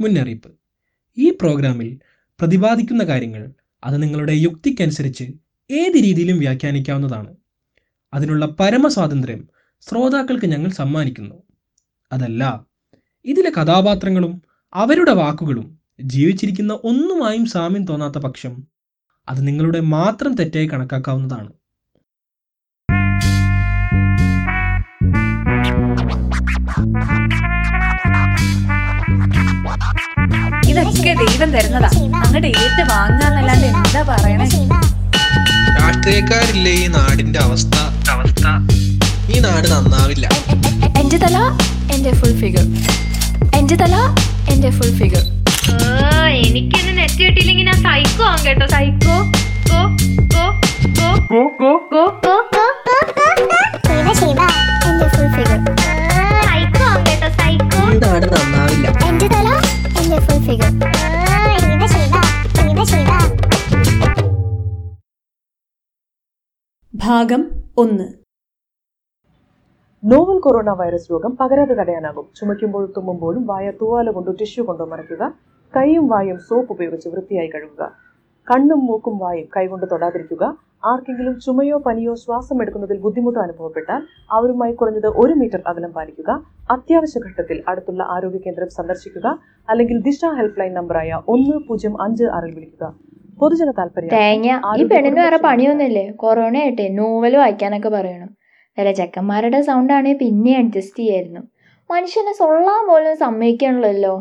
മുന്നറിയിപ്പ്. ഈ പ്രോഗ്രാമിൽ പ്രതിപാദിക്കുന്ന കാര്യങ്ങൾ അത് നിങ്ങളുടെ യുക്തിക്കനുസരിച്ച് ഏത് രീതിയിലും വ്യാഖ്യാനിക്കാവുന്നതാണ്. അതിനുള്ള പരമസ്വാതന്ത്ര്യം ശ്രോതാക്കൾക്ക് ഞങ്ങൾ സമ്മാനിക്കുന്നു. അതല്ല ഇതിലെ കഥാപാത്രങ്ങളും അവരുടെ വാക്കുകളും ജീവിച്ചിരിക്കുന്ന ഒന്നുമായും സാമ്യം തോന്നാത്ത പക്ഷം അത് നിങ്ങളുടെ മാത്രം തെറ്റായി കണക്കാക്കാവുന്നതാണ്. ഇതൊക്കെ ദൈവം തരുന്നതാ. അങ്ങോട്ട് ഏറ്റ് വാങ്ങാന്നല്ലാണ്ട് എന്താ പറയണേ? രാഷ്ട്രീയക്കാരില്ലേ ഈ നാടിന്റെ അവസ്ഥ? അവസ്ഥ ഈ നാട് നന്നാവില്ല. എന്റെ തല എന്റെ ഫുൾ ഫിഗർ എന്റെ തല എന്റെ ഫുൾ ഫിഗർ എനിക്കെന്നെ നെറ്റ് കിട്ടിയില്ലെങ്കിൽ ഞാൻ സൈക്കോ ആവും കേട്ടോ. Psycho go go go go go go Shiva Shiva. എന്റെ ഫുൾ ഫിഗർ സൈക്കോ ആവും കേട്ടോ സൈക്കോ നന്നാവില്ല. എന്റെ തല? എന്റെ ഫുൾ ഫിഗർ ഭാഗം ഒന്ന്. നോവൽ കൊറോണ വൈറസ് രോഗം പകരാതെ തടയാനാകും. ചുമയ്ക്കുമ്പോഴും തുമ്മുമ്പോഴും വായ തൂവാല കൊണ്ടോ ടിഷ്യൂ കൊണ്ടോ മറയ്ക്കുക. കൈയും വായും സോപ്പ് ഉപയോഗിച്ച് വൃത്തിയായി കഴുകുക. കണ്ണും മൂക്കും വായും കൈകൊണ്ട് തൊടാതിരിക്കുക. ആർക്കെങ്കിലും ചുമയോ പനിയോ ശ്വാസം എടുക്കുന്നതിൽ ബുദ്ധിമുട്ട് അനുഭവപ്പെട്ടാൽ അവരുമായി കുറഞ്ഞത് ഒരു മീറ്റർ അകലം പാലിക്കുക. അത്യാവശ്യ ഘട്ടത്തിൽ അടുത്തുള്ള ആരോഗ്യ കേന്ദ്രം സന്ദർശിക്കുക. അല്ലെങ്കിൽ ദിശ ഹെൽപ്പ് ലൈൻ നമ്പറായ ഒന്ന് പൂജ്യം അഞ്ച് ആറിൽ വിളിക്കുക. പൊതുജന താല്പര്യം തേങ്ങ ഈ പെണ്ണിന് വേറെ പണിയൊന്നുമില്ലേ? കൊറോണ ആയിട്ടെ നോവൽ വായിക്കാനൊക്കെ പറയണം. അല്ല ചെക്കന്മാരുടെ സൗണ്ട് ആണെങ്കിൽ പിന്നെ അഡ്ജസ്റ്റ് ചെയ്യായിരുന്നു. മനുഷ്യനെ സൊള്ളാൻ പോലും സമ്മതിക്കണല്ലോ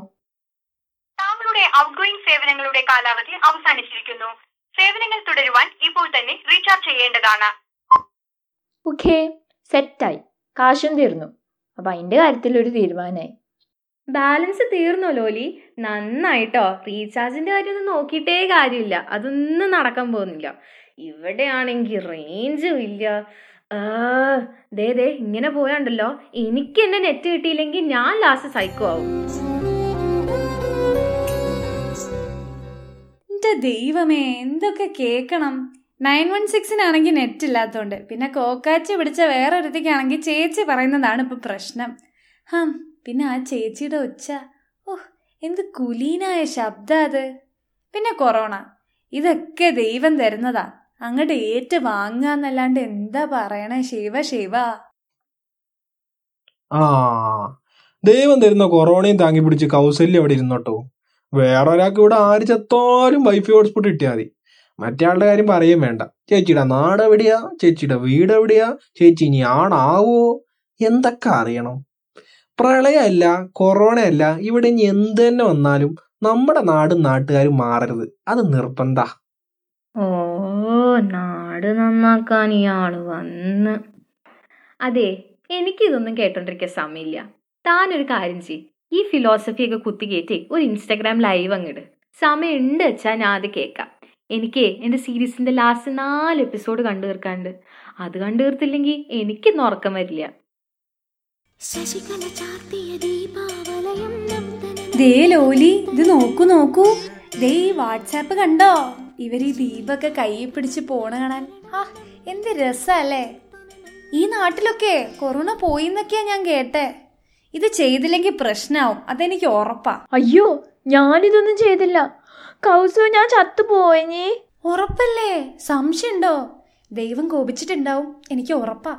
താങ്കളുടെ ഔട്ട്ഗോയിങ് സേവനങ്ങളുടെ കാലാവധി അവസാനിച്ചിരിക്കുന്നു. സേവനങ്ങൾ തുടരുവാൻ ഇപ്പോൾ തന്നെ റീചാർജ് ചെയ്യേണ്ടതാണ്. ഓക്കെ സെറ്റായി കാശും തീർന്നു. അപ്പം അതിന്റെ കാര്യത്തിൽ ഒരു തീരുമാനമായി. ബാലൻസ് തീർന്നു ലോലി? നന്നായിട്ടോ. റീചാർജിന്റെ കാര്യമൊന്നും നോക്കിയിട്ടേ കാര്യമില്ല. അതൊന്നും നടക്കാൻ പോകുന്നില്ല. ഇവിടെയാണെങ്കിൽ റേഞ്ചും ഇല്ല. ആ, ദേ ദേ ഇങ്ങനെ പോയാണ്ടല്ലോ. എനിക്ക് എന്നെ നെറ്റ് കിട്ടിയില്ലെങ്കിൽ ഞാൻ ലാസ്റ്റ് സൈക്കോ ആവും. ദൈവമേ എന്തൊക്കെ കേക്കണം? നയൻ വൺ സിക്സിനാണെങ്കിൽ നെറ്റ് ഇല്ലാത്തതുകൊണ്ട് പിന്നെ കോക്കാച്ചി പിടിച്ച വേറെ ഒരുത്തിക്കാണെങ്കിൽ ചേച്ചി പറയുന്നതാണ് ഇപ്പൊ പ്രശ്നം. ആ പിന്നെ ആ ചേച്ചിയുടെ ഒച്ച. ഓഹ് എന്ത് കുലീനായ ശബ്ദം അത്. പിന്നെ കൊറോണ. ഇതൊക്കെ ദൈവം തരുന്നതാ. അങ്ങോട്ട് ഏറ്റ് വാങ്ങാന്നല്ലാണ്ട് എന്താ പറയണേ? ശിവ ശിവ. ആ ദൈവം തരുന്ന കൊറോണയും താങ്ങി പിടിച്ച് കൗസല്യം അവിടെ ഇരുന്നോട്ടോ? വേറെ ഒരാൾക്ക് ഇവിടെ ആര് ചത്താലും വൈഫൈ ഹോട്ട്സ്പോട്ട് കിട്ടിയാൽ മതി. മറ്റേ ആളുടെ കാര്യം പറയുകയും വേണ്ട. ചേച്ചിയുടെ നാട് എവിടെയാ? ചേച്ചിയുടെ വീട് എവിടെയാ? ചേച്ചി ഇനി ആണാവോ എന്തൊക്കെ അറിയണം? പ്രളയമല്ല കൊറോണയല്ല ഇവിടെ ഇനി എന്ത് തന്നെ വന്നാലും നമ്മുടെ നാടും നാട്ടുകാരും മാറരുത്. അത് നിർബന്ധ. ഓ നാട് നന്നാക്കാൻ ഇയാൾ വന്ന്. അതെ എനിക്കിതൊന്നും കേട്ടോണ്ടിരിക്കാൻ സമയമില്ല. താനൊരു കാര്യം ചെയ് ഈ ഫിലോസഫിയൊക്കെ ഒക്കെ കുത്തിക്കയറ്റി ഒരു ഇൻസ്റ്റാഗ്രാം ലൈവ് അങ്ങിട് സമയം ഉണ്ട് വെച്ചാൽ ഞാൻ അത് കേൾക്കാം. എനിക്ക് എന്റെ സീരീസിന്റെ ലാസ്റ്റ് നാല് എപ്പിസോഡ് കണ്ടു തീർക്കാണ്ട് അത് കണ്ടു തീർത്തില്ലെങ്കിൽ എനിക്കിന്ന് ഉറക്കം വരില്ല. ദേ ലോലി ഇത് നോക്കൂ നോക്കൂ. ദേ ഈ വാട്സാപ്പ് കണ്ടോ? ഇവർ ഈ ദീപൊക്കെ കയ്യിൽ പിടിച്ച് പോണ കാണാൻ. ആ എന്ത് രസല്ലേ ഈ നാട്ടിലൊക്കെ കൊറോണ പോയിന്നൊക്കെയാ ഞാൻ കേട്ടെ. ഇത് ചെയ്തില്ലെങ്കിൽ പ്രശ്നാവും. അതെനിക്ക് ഉറപ്പാ. അയ്യോ ഞാനിതൊന്നും ചെയ്തില്ല. കൗസു ഞാൻ ചത്തുപോയഞ്ഞേ ഉറപ്പല്ലേ? സംശയമുണ്ടോ? ദൈവം കോപിച്ചിട്ടുണ്ടാവും. എനിക്ക് ഉറപ്പാ.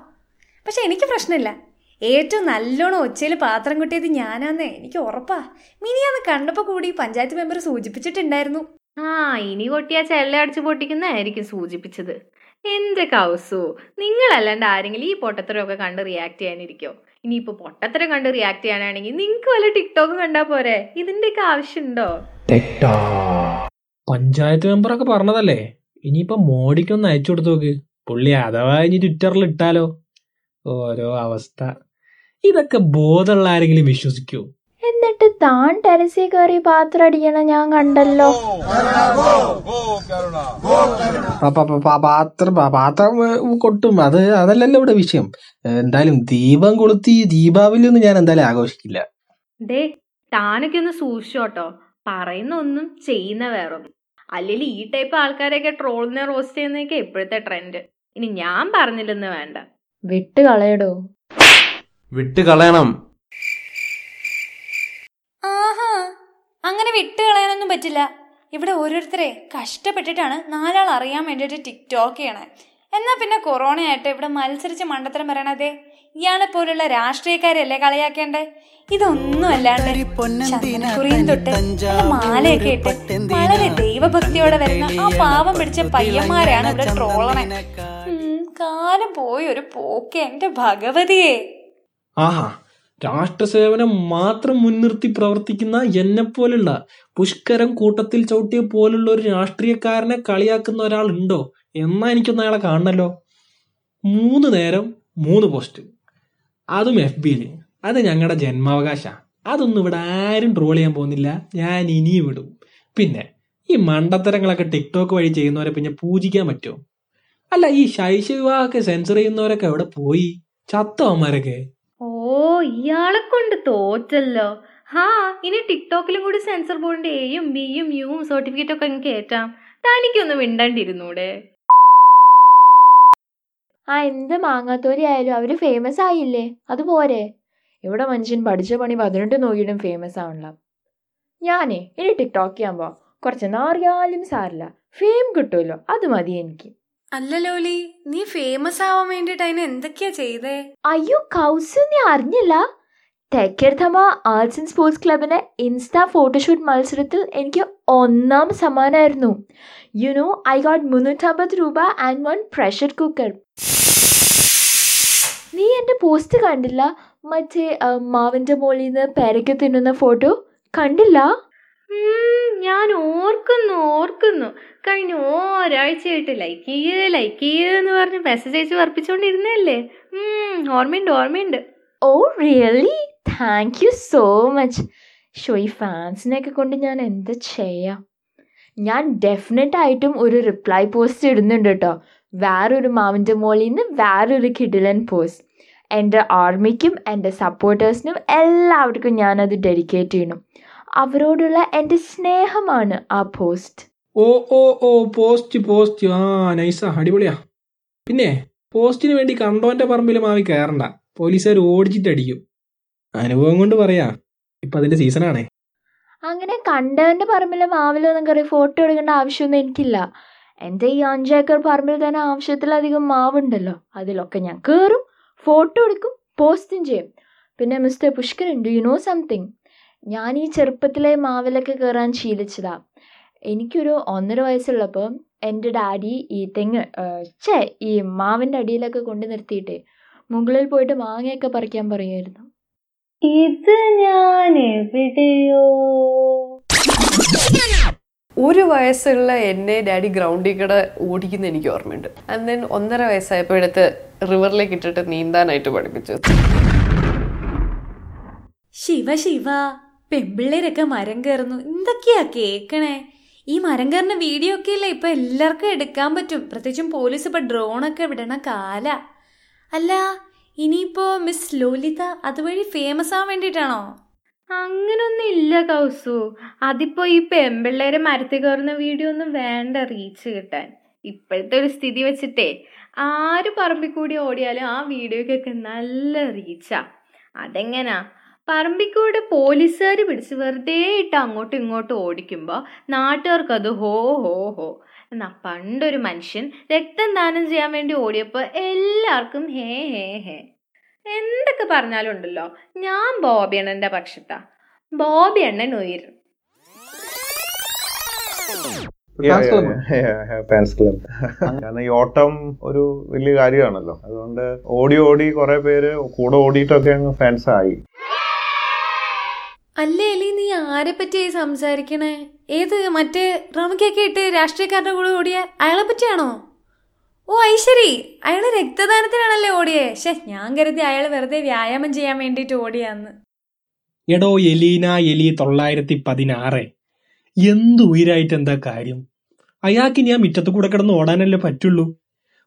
പക്ഷെ എനിക്ക് പ്രശ്നമില്ല. ഏറ്റവും നല്ലോണം ഒച്ചയിൽ പാത്രം കൊട്ടിയത് ഞാനാന്നേ. എനിക്ക് ഉറപ്പാ. മിനിയാന്ന് കണ്ടപ്പോൾ കൂടി പഞ്ചായത്ത് മെമ്പർ സൂചിപ്പിച്ചിട്ടുണ്ടായിരുന്നു. ആ ഇനി കൊട്ടിയ ചെല്ല അടിച്ചു പൊട്ടിക്കുന്നതായിരിക്കും സൂചിപ്പിച്ചത്. എന്റെ കൗസു? നിങ്ങളല്ലാണ്ട് ആരെങ്കിലും ഈ പൊട്ടത്തരമൊക്കെ കണ്ട് റിയാക്ട് ചെയ്യാനിരിക്കോ? ഇനിയിപ്പോ പൊട്ടത്തരം കണ്ട് റിയാക്ട് ചെയ്യാനാണെങ്കിൽ നിങ്ങൾക്ക് വല്ല ടിക്ടോക്ക് കണ്ടാ പോരെ. ഇതിന്റെയൊക്കെ ആവശ്യമുണ്ടോ? പഞ്ചായത്ത് മെമ്പർ ഒക്കെ പറഞ്ഞതല്ലേ? ഇനിയിപ്പോ മോഡിക്കൊന്ന് അയച്ചു കൊടുത്തു നോക്ക്. പുള്ളി അഥവാ ഇനി ട്വിറ്ററിൽ ഇട്ടാലോ? ഓരോ അവസ്ഥ. ഇതൊക്കെ ബോധമുള്ള ആരെങ്കിലും വിശ്വസിക്കൂ? എന്നിട്ട് താൻ ടെറസിൽ കയറി പാത്രം അടിക്കണ ഞാൻ കണ്ടല്ലോ. പാത്രം പാത്രം കൊട്ടും. അത് അതല്ലല്ലോ ഇവിടെ വിഷയം. എന്തായാലും ദീപം കൊളുത്തി ദീപാവലി ഒന്നും ഞാൻ എന്തായാലും ആഘോഷിക്കില്ല. ദേ താനൊക്കെ ഒന്ന് സൂക്ഷിച്ചോട്ടോ പറയുന്ന ഒന്നും ചെയ്യുന്ന വേറൊന്നും. അല്ലെങ്കിൽ ഈ ടൈപ്പ് ആൾക്കാരെയൊക്കെ ട്രോളിനെ റോസ്റ്റ് ചെയ്യുന്നതൊക്കെ ഇപ്പോഴത്തെ ട്രെൻഡ്. ഇനി ഞാൻ പറഞ്ഞില്ലെന്ന് വേണ്ട. വിട്ട് കളയടോ. വിട്ട് കളയണം ആഹാ അങ്ങനെ കളയാനൊന്നും പറ്റില്ല. ഇവിടെ ഓരോരുത്തരെ കഷ്ടപ്പെട്ടിട്ടാണ് നാലാൾ അറിയാൻ വേണ്ടിയിട്ട് ടിക്ടോക്ക് ചെയ്യണേ. എന്നാൽ പിന്നെ കൊറോണയായിട്ട് ഇവിടെ മത്സരിച്ച് മണ്ടത്തരം പറയണതേ ഇയാളെ പോലുള്ള രാഷ്ട്രീയക്കാരല്ലേ കളിയാക്കേണ്ടേ? ഇതൊന്നും അല്ലാണ്ട് ചന്ദനക്കുറിയും തൊട്ട് മാലയൊക്കെ ഇട്ട് വളരെ ദൈവഭക്തിയോടെ വരുന്ന ആ പാവം പിടിച്ച പയ്യന്മാരാണ് ഇവിടെ ട്രോളണേ. ഉം, കാലം പോയി ഒരു പോക്ക് എന്റെ ഭഗവതിയെ. ആഹാ രാഷ്ട്രസേവനം മാത്രം മുൻനിർത്തി പ്രവർത്തിക്കുന്ന എന്നെപ്പോലുള്ള പുഷ്കരം കൂട്ടത്തിൽ ചവിട്ടിയ പോലുള്ള ഒരു രാഷ്ട്രീയക്കാരനെ കളിയാക്കുന്ന ഒരാളുണ്ടോ എന്നാ എനിക്കൊന്ന് അയാളെ കാണണല്ലോ. മൂന്ന് നേരം മൂന്ന് പോസ്റ്റ്. അതും എഫ് ബിയിൽ അത് ഞങ്ങളുടെ ജന്മാവകാശ. അതൊന്നും ഇവിടെ ആരും ട്രോൾ ചെയ്യാൻ പോകുന്നില്ല. ഞാൻ ഇനിയും വിടും. പിന്നെ ഈ മണ്ടത്തരങ്ങളൊക്കെ ടിക്ടോക്ക് വഴി ചെയ്യുന്നവരെ പിന്നെ പൂജിക്കാൻ പറ്റുമോ? അല്ല ഈ ശൈശവിവാഹമൊക്കെ സെൻസർ ചെയ്യുന്നവരൊക്കെ എവിടെ പോയി? ചത്തവന്മാരൊക്കെ. ഇയാളെ കൊണ്ട് തോറ്റല്ലോ. ഹാ ഇനി ടിക്ടോക്കിലും കൂടി സെൻസർ ബോർഡിന്റെ എയും ബിയും യുവും സർട്ടിഫിക്കറ്റ് ഒക്കെ അങ്ങ് കയറ്റാം തനിക്കൊന്ന് മിണ്ടാണ്ടിരുന്നൂടെ. ആ എന്ത് മാങ്ങാത്തോരി ആയാലും അവർ ഫേമസ് ആയില്ലേ? അതുപോരെ ഇവിടെ മനുഷ്യൻ പഠിച്ച പണി പതിനെട്ട് നോക്കിയിട്ടും ഫേമസ് ആവണില്ല. ഞാനേ ഇനി ടിക്ടോക്ക് ചെയ്യാൻ പോവാം. കുറച്ച് നാറിയാലും സാരില്ല. ഫെയിം കിട്ടുമല്ലോ അത് മതി എനിക്ക്. അല്ല ലോലി നീ ഫേമസ് ആവാൻ വേണ്ടിട്ട് അതിന് എന്തൊക്കെയാ ചെയ്തേ? അയ്യോ കൗസ് നീ അറിഞ്ഞില്ല? തെക്കേർത്തമ്മ ആർട്സ് ആൻഡ് സ്പോർട്സ് ക്ലബിന്റെ ഇൻസ്റ്റാ ഫോട്ടോഷൂട്ട് മത്സരത്തിൽ എനിക്ക് ഒന്നാം സമ്മാനമായിരുന്നു യു നോ ഐ ഗോട്ട് മുന്നൂറ്റമ്പത് രൂപ ആൻഡ് വൺ പ്രഷർ കുക്കർ നീ എന്റെ പോസ്റ്റ് കണ്ടില്ല? മറ്റേ മാവിന്റെ മുകളിൽ നിന്ന് പേരയ്ക്ക് തിന്നുന്ന ഫോട്ടോ കണ്ടില്ല? ഞാൻ ഓർക്കുന്നു ഓർക്കുന്നു. കഴിഞ്ഞ ഒരാഴ്ചയായിട്ട് ലൈക്ക് ചെയ്യേ ലൈക്ക് ചെയ്യേ എന്ന് പറഞ്ഞ് മെസ്സേജ് അയച്ച് വർപ്പിച്ചുകൊണ്ടിരുന്നല്ലേ ഓർമ്മയുണ്ട് ഓർമ്മയുണ്ട്. ഓ really thank you so much show ഈ ഫാൻസിനെയൊക്കെ കൊണ്ട് ഞാൻ എന്ത് ചെയ്യാം? ഞാൻ ഡെഫിനറ്റ് ആയിട്ടും ഒരു റിപ്ലൈ പോസ്റ്റ് ഇടുന്നുണ്ട് കേട്ടോ വേറൊരു മാവിന്റെ മോളിൽ നിന്ന് വേറൊരു കിഡിലൻ പോസ്റ്റ് എന്റെ ആർമിക്കും എന്റെ സപ്പോർട്ടേഴ്സിനും എല്ലാവർക്കും ഞാനത് ഡെഡിക്കേറ്റ് ചെയ്യണം അവരോടുള്ള എന്റെ സ്നേഹമാണ് ആ പോസ്റ്റ് ഓ ഓ ഓ പോസ്റ്റ് പോസ്റ്റ്. ആ നൈസാ അടിപൊളിയാ. പിന്നെ പോസ്റ്റിന് വേണ്ടി കണ്ടോന്റെ പറമ്പിൽ മാവി കയറണ്ട. പോലീസുകാർ ഓടിച്ചിട്ടടിക്കും അനുഭവം കൊണ്ട് പറയാ ഇപ്പൊ അതിന്റെ സീസണാണേ. അങ്ങനെ കണ്ടവന്റെ പറമ്പിൽ മാവിലൊന്നും കയറി ഫോട്ടോ എടുക്കേണ്ട ആവശ്യമൊന്നും എനിക്കില്ല. എന്റെ ഈ അഞ്ചേക്കർ പറമ്പിൽ തന്നെ ആവശ്യത്തിലധികം മാവുണ്ടല്ലോ. അതിലൊക്കെ ഞാൻ കയറും ഫോട്ടോ എടുക്കും പോസ്റ്റും ചെയ്യും. പിന്നെ mister Pushkaran do you know something ഞാൻ ഈ ചെറുപ്പത്തിലെ മാവിലൊക്കെ കയറാൻ ശീലിച്ചതാ. എനിക്കൊരു ഒന്നര വയസ്സുള്ളപ്പോൾ എന്റെ ഡാഡി ഈ തെങ്ങ് ഛേ ഈ മാവിന്റെ അടിയിലൊക്കെ കൊണ്ടു നിർത്തിയിട്ട് മുകളിൽ പോയിട്ട് മാങ്ങയൊക്കെ പറിക്കാൻ പറയുമായിരുന്നു ഇത് ഞാൻ എവിടെയോ? ഒരു വയസ്സുള്ള എന്നെ ഡാഡി ഗ്രൗണ്ടിൽ കൂടെ ഓടിക്കുന്ന എനിക്ക് ഓർമ്മയുണ്ട്. ആൻഡ് ദെൻ ഒന്നര വയസ്സായപ്പോൾ എടുത്ത് റിവറിലേക്ക് ഇട്ടിട്ട് നീന്താനായിട്ട് പഠിപ്പിച്ചു. ശിവ ശിവ പെമ്പിള്ളേരൊക്കെ മരം കയറുന്നു. എന്തൊക്കെയാ കേക്കണേ? ഈ മരം കയറുന്ന വീഡിയോ ഒക്കെ ഇല്ല ഇപ്പൊ എല്ലാവർക്കും എടുക്കാൻ പറ്റും? പ്രത്യേകിച്ചും പോലീസ് ഇപ്പൊ ഡ്രോണൊക്കെ വിടണ കാല. അല്ല ഇനിയിപ്പോ മിസ് ലോലിത അതുവഴി ഫേമസ് ആവാൻ വേണ്ടിയിട്ടാണോ? അങ്ങനൊന്നും ഇല്ല കൗസു. അതിപ്പോ ഈ പെമ്പിള്ളേരെ മരത്തിൽ കയറുന്ന വീഡിയോ ഒന്നും വേണ്ട റീച്ച് കിട്ടാൻ. ഇപ്പോഴത്തെ ഒരു സ്ഥിതി വെച്ചിട്ടേ ആര് പറമ്പിൽ കൂടി ഓടിയാലും ആ വീഡിയോക്കൊക്കെ നല്ല റീച്ചാ അതെങ്ങനാ? പറമ്പിക്കൂടെ പോലീസുകാർ പിടിച്ച് വെറുതെ ഇട്ട് അങ്ങോട്ടും ഇങ്ങോട്ടും ഓടിക്കുമ്പോൾ നാട്ടുകാർക്കത് ഹോ ഹോ ഹോ. എന്നാ പണ്ടൊരു മനുഷ്യൻ രക്തം ദാനം ചെയ്യാൻ വേണ്ടി ഓടിയപ്പോൾ എല്ലാവർക്കും ഹേ ഹേ ഹേ. എന്തൊക്കെ പറഞ്ഞാലും ഉണ്ടല്ലോ. ഞാൻ ബോബി അണ്ണന്റെ പക്ഷത്താ. ബോബി അണ്ണൻ ഉയരും. ഫാൻസ് ക്ലബ് കാരണം ഈ ഓട്ടം ഒരു വലിയ കാര്യമാണല്ലോ. അതുകൊണ്ട് ഓടി ഓടി കുറെ പേര് കൂടെ ഓടിയിട്ടൊക്കെ അങ്ങ് ഫാൻസ് ആയി. അല്ലേ എലി നീ ആരെ പറ്റിയായി സംസാരിക്കണേ? ഏത് മറ്റേ റമിക്കൊക്കെ ഇട്ട് രാഷ്ട്രീയക്കാരുടെ കൂടെ ഓടിയ അയാളെ പറ്റിയാണോ? ഓ ഐശ്വരി അയാൾ രക്തദാനത്തിനാണല്ലേ ഓടിയേ? ശേ ഞാൻ കരുതി അയാൾ വെറുതെ വ്യായാമം ചെയ്യാൻ വേണ്ടിട്ട് ഓടിയാന്ന്. എടോ എലീന എലി തൊള്ളായിരത്തി പതിനാറ് എന്ത് ഉയരായിട്ട് എന്താ കാര്യം? അയാൾക്ക് ഞാൻ മുറ്റത്ത് കൂടെ കിടന്ന് ഓടാനല്ലേ പറ്റുള്ളൂ.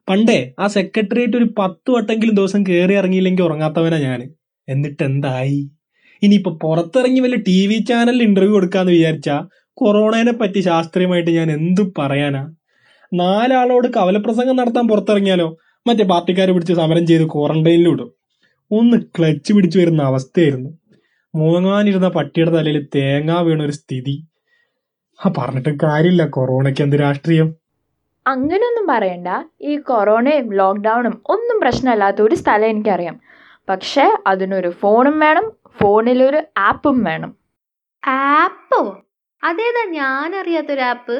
പണ്ടേ ആ സെക്രട്ടേറിയറ്റ് ഒരു പത്ത് വട്ടെങ്കിലും ദിവസം കയറി ഇറങ്ങിയില്ലെങ്കിൽ ഉറങ്ങാത്തവനാ ഞാൻ എന്നിട്ട് എന്തായി ഇനിയിപ്പോ പുറത്തിറങ്ങി വല്ല ടി വി ചാനലിൽ ഇന്റർവ്യൂ കൊടുക്കാന്ന് വിചാരിച്ചാ കൊറോണയെ പറ്റി ശാസ്ത്രീയമായിട്ട് ഞാൻ എന്ത് പറയാനാ? നാലാളോട് കവലപ്രസംഗം നടത്താൻ പുറത്തിറങ്ങിയാലോ? മറ്റേ പാർട്ടിക്കാരെ പിടിച്ച് സമരം ചെയ്ത് ക്വാറന്റൈനിൽ വിടും. ഒന്ന് ക്ലച്ച് പിടിച്ചു വരുന്ന അവസ്ഥയായിരുന്നു. മൂങ്ങാനിരുന്ന പട്ടിയുടെ തലയിൽ തേങ്ങ വീണ ഒരു സ്ഥിതി. ആ പറഞ്ഞിട്ട് കാര്യമില്ല. കൊറോണയ്ക്ക് എന്ത് രാഷ്ട്രീയം? അങ്ങനെയൊന്നും പറയണ്ട. ഈ കൊറോണയും ലോക്ക്ഡൗണും ഒന്നും പ്രശ്നമല്ലാത്ത ഒരു സ്ഥലം എനിക്കറിയാം. പക്ഷേ അതിനൊരു ഫോണും വേണം ഫോണിലൊരു ആപ്പും വേണം. ആപ്പോ? അതേതാ ഞാൻ അറിയാത്തൊരു ആപ്പ്?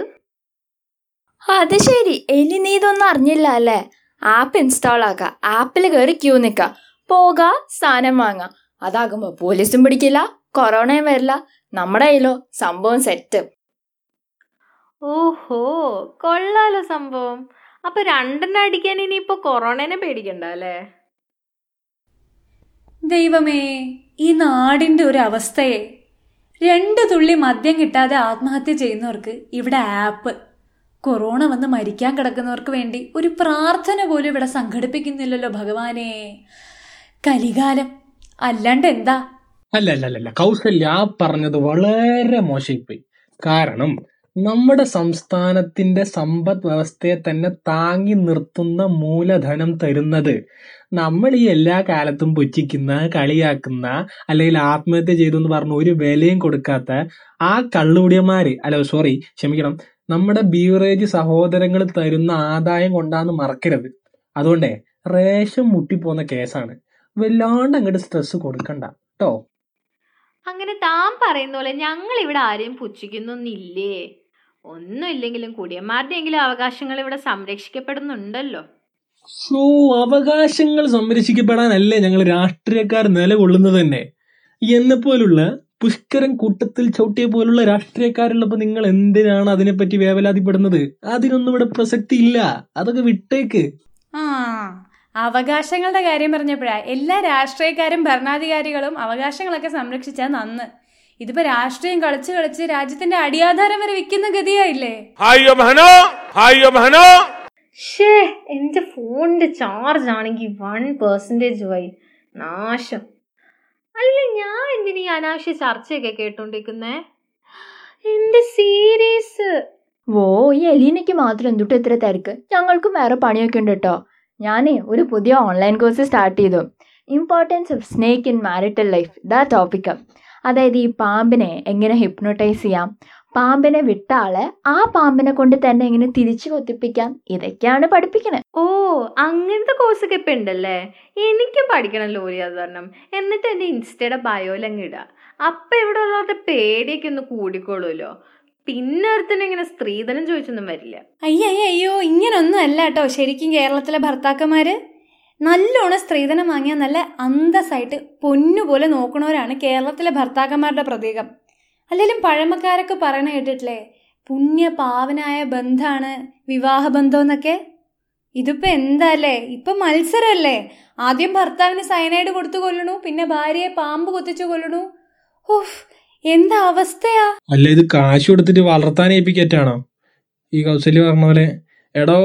അത് ശരി. ഇനി നീ ഇതൊന്നും അറിഞ്ഞില്ല അല്ലേ? ആപ്പ് ഇൻസ്റ്റാൾ ആക്കുക ആപ്പിൽ കയറി ക്യൂ നിൽക്കുക പോക സാധനം വാങ്ങാം. അതാകുമ്പോൾ പോലീസും പിടിക്കില്ല കൊറോണയും വരില്ല. നമ്മുടെ കയ്യിലോ സംഭവം സെറ്റ് ഓഹോ കൊള്ളാലോ സംഭവം. അപ്പൊ രണ്ടെണ്ണം അടിക്കാൻ ഇനിയിപ്പോ കൊറോണനെ പേടിക്കണ്ട അല്ലേ? ദൈവമേ. ഈ നാടിന്റെ ഒരു അവസ്ഥയെ രണ്ട് തുള്ളി മദ്യം കിട്ടാതെ ആത്മഹത്യ ചെയ്യുന്നവർക്ക് ഇവിടെ ആപ്പ് കൊറോണ വന്ന് മരിക്കാൻ കിടക്കുന്നവർക്ക് വേണ്ടി ഒരു പ്രാർത്ഥന പോലും ഇവിടെ സംഘടിപ്പിക്കുന്നില്ലല്ലോ ഭഗവാനെ. കലികാലം. അല്ലാണ്ട് എന്താ? അല്ല അല്ല അല്ല, കൗശല്യ പറഞ്ഞത് വളരെ മോശമായിപ്പോയി. കാരണം നമ്മുടെ സംസ്ഥാനത്തിന്റെ സമ്പദ് വ്യവസ്ഥയെ തന്നെ താങ്ങി നിർത്തുന്ന മൂലധനം തരുന്നത്. നമ്മൾ ഈ എല്ലാ കാലത്തും പുച്ഛിക്കുന്ന കളിയാക്കുന്ന അല്ലെങ്കിൽ ആത്മഹത്യ ചെയ്തു എന്ന് പറഞ്ഞ് ഒരു വിലയും കൊടുക്കാത്ത ആ കള്ളുടിയന്മാർ അല്ല സോറി ക്ഷമിക്കണം നമ്മുടെ ബീവറേജ് സഹോദരങ്ങൾ തരുന്ന ആദായം കൊണ്ടാന്ന് മറക്കരുത്. അതുകൊണ്ടേ റേഷൻ മുട്ടിപ്പോന്ന കേസാണ്. വല്ലാണ്ട് അങ്ങോട്ട് സ്ട്രെസ് കൊടുക്കണ്ട കേട്ടോ അങ്ങനെ താൻ പറയുന്ന പോലെ ഞങ്ങൾ ഇവിടെ ആരെയും പുച്ഛിക്കുന്നൊന്നില്ലേ ഒന്നുമില്ലെങ്കിലും കുടിയന്മാരുടെയെങ്കിലും അവകാശങ്ങൾ ഇവിടെ സംരക്ഷിക്കപ്പെടുന്നുണ്ടല്ലോ. സോ അവകാശങ്ങൾ സംരക്ഷിക്കപ്പെടാനല്ലേ ഞങ്ങൾ രാഷ്ട്രീയക്കാർ നിലകൊള്ളുന്നത് തന്നെ? എന്നെപ്പോലുള്ള പുഷ്കരൻ കൂട്ടത്തിൽ ചവിട്ടിയ പോലുള്ള രാഷ്ട്രീയക്കാരുള്ളപ്പോ നിങ്ങൾ എന്തിനാണ് അതിനെപ്പറ്റി വേവലാതിപ്പെടുന്നത്? അതിനൊന്നും ഇവിടെ പ്രസക്തി ഇല്ല അതൊക്കെ വിട്ടേക്ക്. ആ അവകാശങ്ങളുടെ കാര്യം പറഞ്ഞപ്പോഴാ എല്ലാ രാഷ്ട്രീയക്കാരും ഭരണാധികാരികളും അവകാശങ്ങളൊക്കെ സംരക്ഷിച്ചാൽ നന്ന്. ഇതിപ്പോ രാഷ്ട്രീയം കളിച്ച് കളിച്ച് രാജ്യത്തിന്റെ അടിയാധാരം വരെ വിൽക്കുന്ന ഗതിയായില്ലേ? ഹായോ ഹായോ ഷേ എന്റെ ഫോണിന്റെ ചാർജ് ആണെങ്കിൽ വൺ പെർസെന്റേജ് വൈ. നാശം. അല്ല ഞാൻ എന്തിനീ അനാവശ്യ ചർച്ചയൊക്കെ കേട്ടോണ്ടിരിക്കുന്നേ? എന്റെ സീരീസ്? വോ ഈ എലീനയ്ക്ക് മാത്രം എന്തുട്ടോ ഇത്ര തിരക്ക്? ഞങ്ങൾക്കും വേറെ പണിയൊക്കെ ഉണ്ട് കേട്ടോ ഞാനേ ഒരു പുതിയ ഓൺലൈൻ കോഴ്സ് സ്റ്റാർട്ട് ചെയ്തു. Importance of snake in marital life the ടോപ്പിക്കാണ് അതായത് ഈ പാമ്പിനെ എങ്ങനെ ഹിപ്നോട്ടൈസ് ചെയ്യാം? പാമ്പിനെ വിട്ട ആളെ ആ പാമ്പിനെ കൊണ്ട് തന്നെ എങ്ങനെ തിരിച്ചു കൊത്തിപ്പിക്കാം? ഇതൊക്കെയാണ് പഠിപ്പിക്കണേ. ഓ അങ്ങനത്തെ കോഴ്സൊക്കെ ഇപ്പം ഉണ്ടല്ലേ എനിക്കും പഠിക്കണം ലോറി അവതരണം എന്നിട്ട് എന്റെ ഇൻസ്റ്റയുടെ ബയോയിൽ അങ്ങ് ഇടുക അപ്പം ഇവിടെ ഉള്ളവരുടെ പേടിയൊക്കെ ഒന്ന് കൂടിക്കോളൂല്ലോ. പിന്നെ ഒരുത്തനും ഇങ്ങനെ സ്ത്രീധനം ചോദിച്ചൊന്നും വരില്ല. അയ്യോ അയ്യോ ഇങ്ങനൊന്നും അല്ല കേട്ടോ. ശരിക്കും കേരളത്തിലെ ഭർത്താക്കന്മാര്. നല്ലോണം സ്ത്രീധനം വാങ്ങിയ നല്ല അന്തസ്സായിട്ട് പൊന്നുപോലെ നോക്കണവരാണ് കേരളത്തിലെ ഭർത്താക്കന്മാരുടെ പ്രതീകം. അല്ലെങ്കിലും പഴമക്കാരൊക്കെ പറയണ കേട്ടിട്ടില്ലേ? പുണ്യ പാവനായ ബന്ധാണ് വിവാഹബന്ധം എന്നൊക്കെ? ഇതിപ്പോ എന്താല്ലേ? ഇപ്പൊ മത്സരമല്ലേ ആദ്യം ഭർത്താവിന് സയനൈഡ് കൊടുത്തു കൊല്ലണു പിന്നെ ഭാര്യയെ പാമ്പ് കൊത്തിച്ചു കൊല്ലണു. ഓഹ് എന്താ അവസ്ഥയാ? അല്ല ഇത് കാശ് കൊടുത്തിട്ട് വളർത്താൻ ഏൽപ്പിക്കറ്റാണോ? ഈ കൗസല്യ പറഞ്ഞ പോലെ എടോ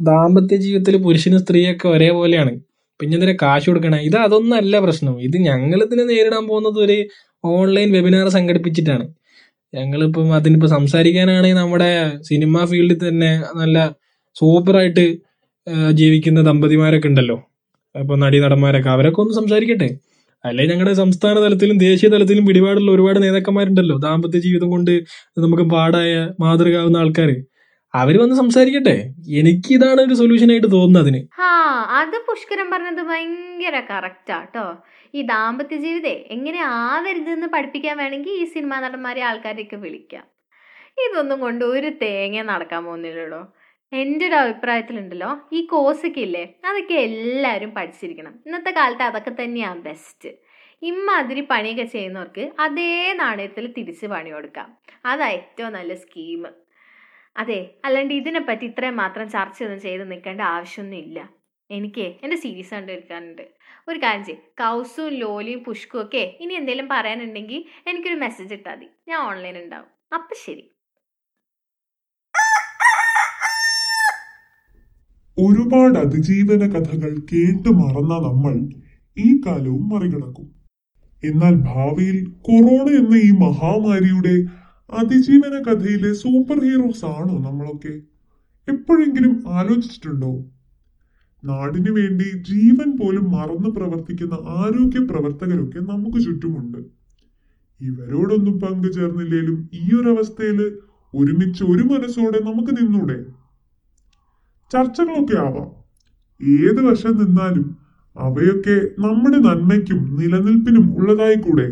ദാമ്പത്യ ജീവിതത്തിൽ പുരുഷനും സ്ത്രീയൊക്കെ ഒരേപോലെയാണ്. പിന്നെ എന്തിനാ കാശ് കൊടുക്കണേ? ഇത് അതൊന്നല്ല പ്രശ്നം. ഇത് ഞങ്ങൾ ഇതിനെ നേരിടാൻ പോകുന്നത് ഒരു ഓൺലൈൻ വെബിനാർ സംഘടിപ്പിച്ചിട്ടാണ്. ഞങ്ങളിപ്പം അതിനിപ്പോൾ സംസാരിക്കാനാണെങ്കിൽ നമ്മുടെ സിനിമ ഫീൽഡിൽ തന്നെ നല്ല സൂപ്പറായിട്ട് ജീവിക്കുന്ന ദമ്പതിമാരൊക്കെ ഉണ്ടല്ലോ. അപ്പോൾ നടീ നടന്മാരൊക്കെ അവരൊക്കെ ഒന്ന് സംസാരിക്കട്ടെ. അല്ലെ ഞങ്ങളുടെ സംസ്ഥാന തലത്തിലും ദേശീയ തലത്തിലും പിടിപാടുള്ള ഒരുപാട് നേതാക്കന്മാരുണ്ടല്ലോ. ദാമ്പത്യ ജീവിതം കൊണ്ട് നമുക്ക് പാടായ മാതൃകാവുന്ന ആൾക്കാർ അവർ വന്ന് സംസാരിക്കട്ടെ. എനിക്ക് ഇതാണ് ഒരു സൊല്യൂഷൻ ആയിട്ട് തോന്നുന്നത് ഹാ അത് പുഷ്കരം പറഞ്ഞത് ഭയങ്കര കറക്റ്റാ കേട്ടോ ഈ ദാമ്പത്യ ജീവിതേ എങ്ങനെ ആവരുതെന്ന് പഠിപ്പിക്കാൻ വേണമെങ്കിൽ ഈ സിനിമാ നടന്മാരെ ആൾക്കാരെയൊക്കെ വിളിക്കാം. ഇതൊന്നും കൊണ്ട് ഒരു തേങ്ങ നടക്കാൻ പോകുന്നില്ലല്ലോ. എന്റെ ഒരു അഭിപ്രായത്തിലുണ്ടല്ലോ ഈ കോഴ്സൊക്കെ ഇല്ലേ അതൊക്കെ എല്ലാവരും പഠിച്ചിരിക്കണം. ഇന്നത്തെ കാലത്ത് അതൊക്കെ തന്നെയാണ് ബെസ്റ്റ് ഇമ്മാതിരി പണിയൊക്കെ ചെയ്യുന്നവർക്ക് അതേ നാണയത്തിൽ തിരിച്ച് പണി കൊടുക്കാം. അതാ ഏറ്റവും നല്ല സ്കീം അതെ അല്ലാണ്ട് ഇതിനെപ്പറ്റി ഇത്രയും മാത്രം ചർച്ചയൊന്നും ചെയ്ത് നിൽക്കേണ്ട ആവശ്യമൊന്നും ഇല്ല. എനിക്ക് എന്റെ സീരീസ് കണ്ടിരിക്കാനുണ്ട് ഒരു കാര്യം ചെയ്യും. കൗസും ലോലിയും പുഷ്കും ഒക്കെ ഇനി എന്തെങ്കിലും പറയാനുണ്ടെങ്കിൽ എനിക്കൊരു മെസ്സേജ് ഇട്ടാൽ മതി. ഞാൻ ഓൺലൈൻ ഉണ്ടാവും അപ്പം ശരി. ഒരുപാട് അതിജീവന കഥകൾ കേട്ട് മറന്ന നമ്മൾ ഈ കാലവും മറികടക്കും. എന്നാൽ ഭാവിയിൽ കൊറോണ എന്ന ഈ മഹാമാരിയുടെ അതിജീവന കഥയിലെ സൂപ്പർ ഹീറോസ് ആണോ നമ്മളൊക്കെ? എപ്പോഴെങ്കിലും ആലോചിച്ചിട്ടുണ്ടോ? നാടിനു വേണ്ടി ജീവൻ പോലും മറന്നു പ്രവർത്തിക്കുന്ന ആരോഗ്യ പ്രവർത്തകരൊക്കെ നമുക്ക് ചുറ്റുമുണ്ട്. ഇവരോടൊന്നും പങ്കുചേർന്നില്ലേലും ഈ ഒരു അവസ്ഥയിൽ ഒരുമിച്ച് ഒരു മനസ്സോടെ നമുക്ക് നിന്നൂടെ? ചർച്ചകളൊക്കെ ആവാം. ഏത് വശം നിന്നാലും അവയൊക്കെ നമ്മുടെ നന്മയ്ക്കും നിലനിൽപ്പിനും ഉള്ളതായി കൂടെ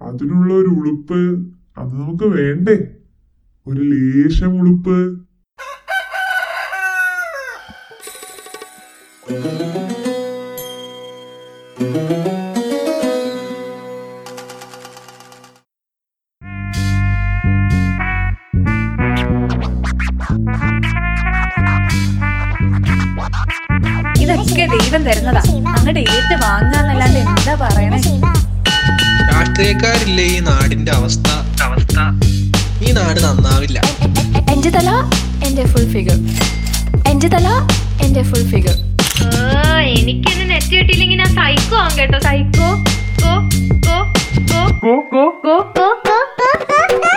അതിനുള്ള ഒരു ഉളുപ്പ് അത് നമുക്ക് വേണ്ടേ? ഒരു ലേശം ഉളുപ്പ്. പണക്കാരില്ലേ ഈ നാടിന്റെ അവസ്ഥ? അവസ്ഥ. ഈ നാട് നന്നാവില്ല. എന്റെ തല എന്റെ ഫുൾ ഫിഗർ എന്റെ തല എന്റെ ഫുൾ ഫിഗർ എനിക്കിന്ന് നെറ്റ് കിട്ടിയില്ലെങ്കിൽ ഞാൻ സൈക്കോ ആവും കേട്ടോ. സൈക്കോ കോ കോ കോ കോ കോ കോ കോ കോ.